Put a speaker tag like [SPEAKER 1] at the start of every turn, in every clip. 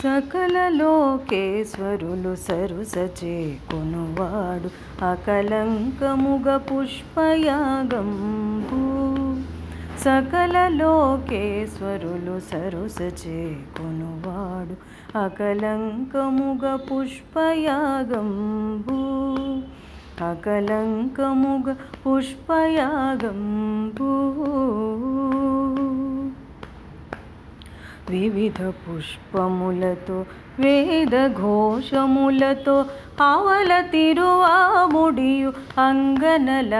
[SPEAKER 1] సకల లోకేశ్వరులు సరుసచే కొనువాడు అకలంకముగ పుష్పయాగంబు సకల లోకేశ్వరులు సరుసచే కొనువాడు అకలంకముగ పుష్పయాగంబు అకలంకముగ పుష్పయాగంబు వివిధ పుష్పములతో వేద ఘోషములతో ఆవల తిరువాముడియు అంగనలాటతో.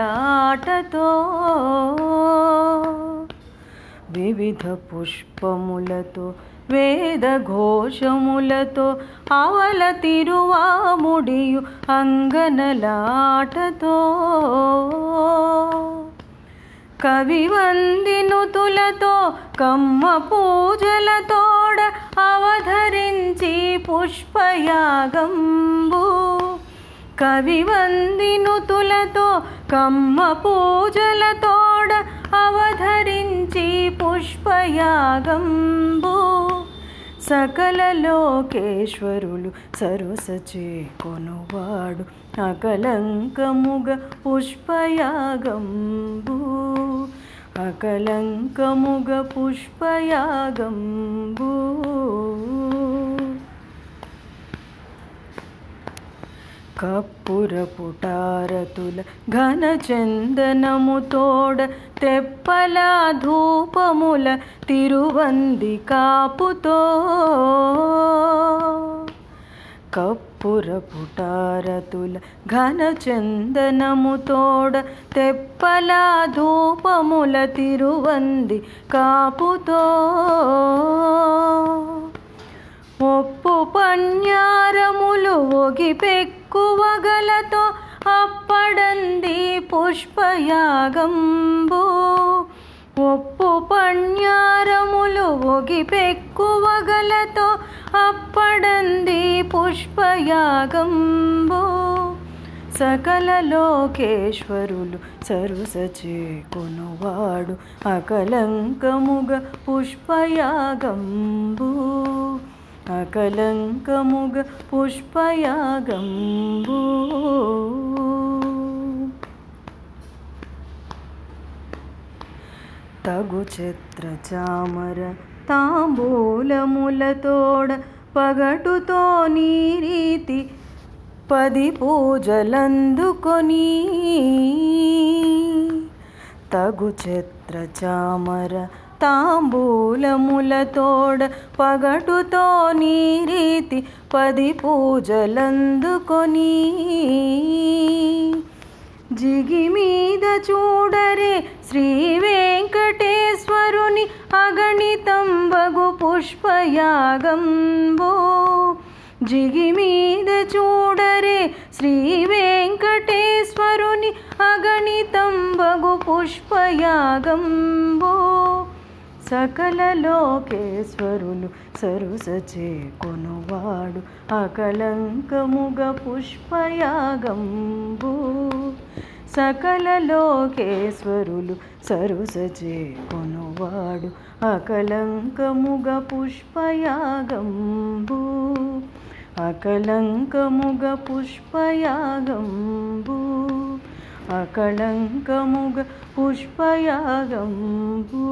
[SPEAKER 1] వివిధ పుష్పములతో వేద ఘోషములతో ఆవల తిరువాముడియు అంగనలాటతో. కవివందినుతులతో కమ్మ పూజలతోడ అవధరించి పుష్పయాగంబు. కవివందినుతులతో కమ్మ పూజలతోడ అవధరించి పుష్పయాగంబు. సకల లోకేశ్వరులు సరుసచే కొనువాడు అకలంకముగ పుష్పయాగంబూ. అకలంకముగ పుష్పయాగంబు కప్పురపుటారతుల పుటారతుల ఘన తెప్పల ధూపముల తిరువంది కాపుతో. కప్పు పురపుటారతుల ఘనచందనముతోడ తెప్పల ధూపముల తిరువంది కాపుతో. ఒప్పు పన్యారములు ఒగి పెక్కువగలతో అప్పడంది పుష్పయాగంబు. ఒప్పు పణ్యారములు ఒగి పెక్కువగలతో అప్పడంది పుష్పయాగంబు. సకల లోకేశ్వరులు సరుసచే కొనువాడు అకలంకముగ పుష్పయాగంబు. అకలంకముగ పుష్పయాగంబు. తగు చిత్ర చామర తాంబూలములతోడ పగటుతో నీ రీతి పది పూజలందుకొని తగు చిత్ర చామర తాంబూలములతోడ పగటుతో నీ రీతి పది పూజలందుకొని జిగి మీద చూడరే శ్రీ అగణితంబగు పుష్పయాగంబో జిగి మీద చూడరే శ్రీ వెంకటేశ్వరుని అగణితంబగు పుష్పయాగంబో సకల లోకేశ్వరులు సరుసచే కొనువాడు అకలంకముగ పుష్పయాగంబు సకల లోకేశ్వరులు సరుసచే కొనువాడు అకలంకముగ పుష్పయాగంబు అకలంకముగ పుష్పయాగంబు అకళంకముగ పుష్పయాగంబు